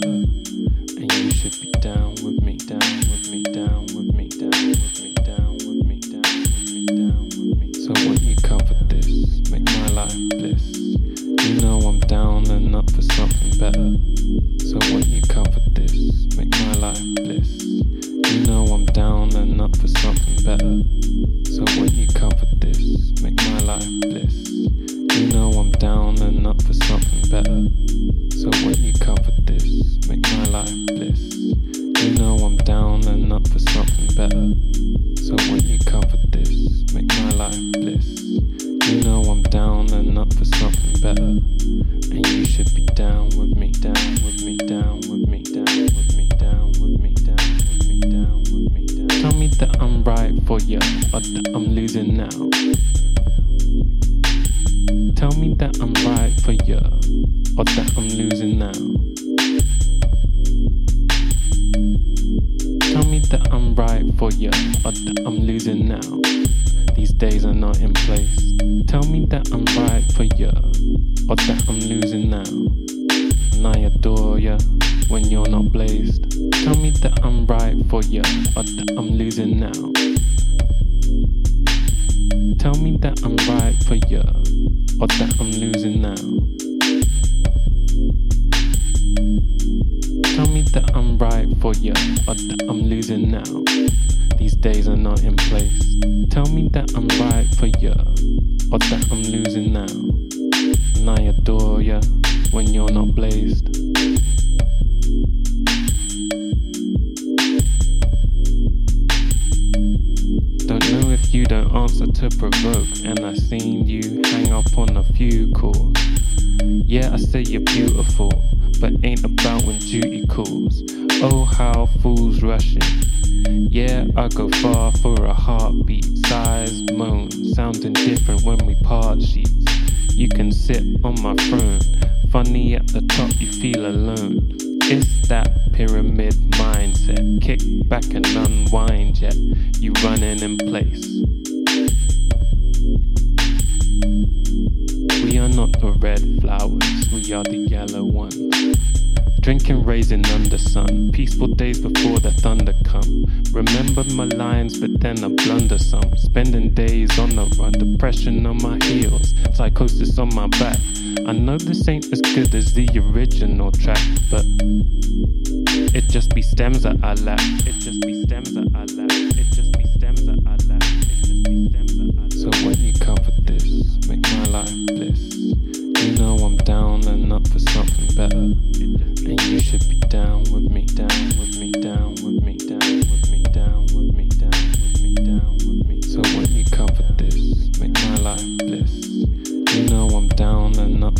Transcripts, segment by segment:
better. And you should be down with me, down with me, down with me, down with me, down with me, down with me, down with me. So when you comfort this, make my life bliss. You know I'm down and up for something better. So when you comfort this, make my life bliss. You know I'm down and up for something better. So when you up for something better. So when you comfort this, make my life bliss. You know I'm down and up for something better. So when you comfort this, make my life bliss. You know I'm down and up for something better. And you should be down with me, down with me, down with me, down with me, down with me, down with me, down with me, down. Tell me that I'm right for you, or that I'm losing now. Tell me that I'm right for you, or that I'm losing now. Tell me that I'm right for you, or that I'm losing now. These days are not in place. Tell me that I'm right for you, or that I'm losing now. And I adore you when you're not blazed. Tell me that I'm right for you, or that I'm losing now. Tell me that I'm right for you, or that I'm losing now. Tell me that I'm right for you, or that I'm losing now. These days are not in place. Tell me that I'm right for you, or that I'm losing now. And I adore you when you're not blazed. You don't answer to provoke, and I seen you hang up on a few calls. Yeah, I say you're beautiful, but ain't about when duty calls. Oh, how fools rushing. Yeah, I go far for a heartbeat, sighs, moans, sounding different when we part sheets. You can sit on my throne, funny at the top, you feel alone. It's that pyramid mindset, kick back and unwind yet, you running in place. We are not the red flowers, we are the yellow ones. Drinking raisin under sun, peaceful days before the thunder come. Remember my lines, but then I blunder some. Spending days on the run, depression on my heels, psychosis on my back. I know this ain't as good as the original track, but it just be stems that I lack. It just be stems that I lack. It just be stems that I lack. It just be stems that I lack. So when you comfort this, make my life bliss.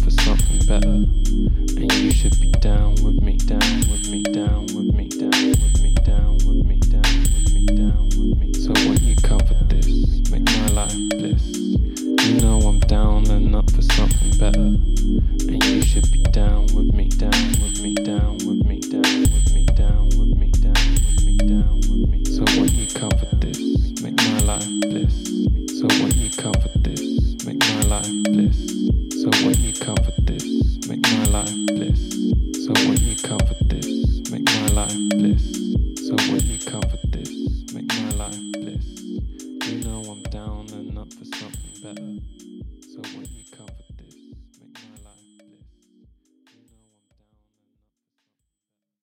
For something better. And you should be down with me, down with me, down with me, down with me, down with me, down with me, down with me. So when you comfort this, make my life bliss. You know I'm down and up for something better. And you should be down with me, down with me, up for something better. So when you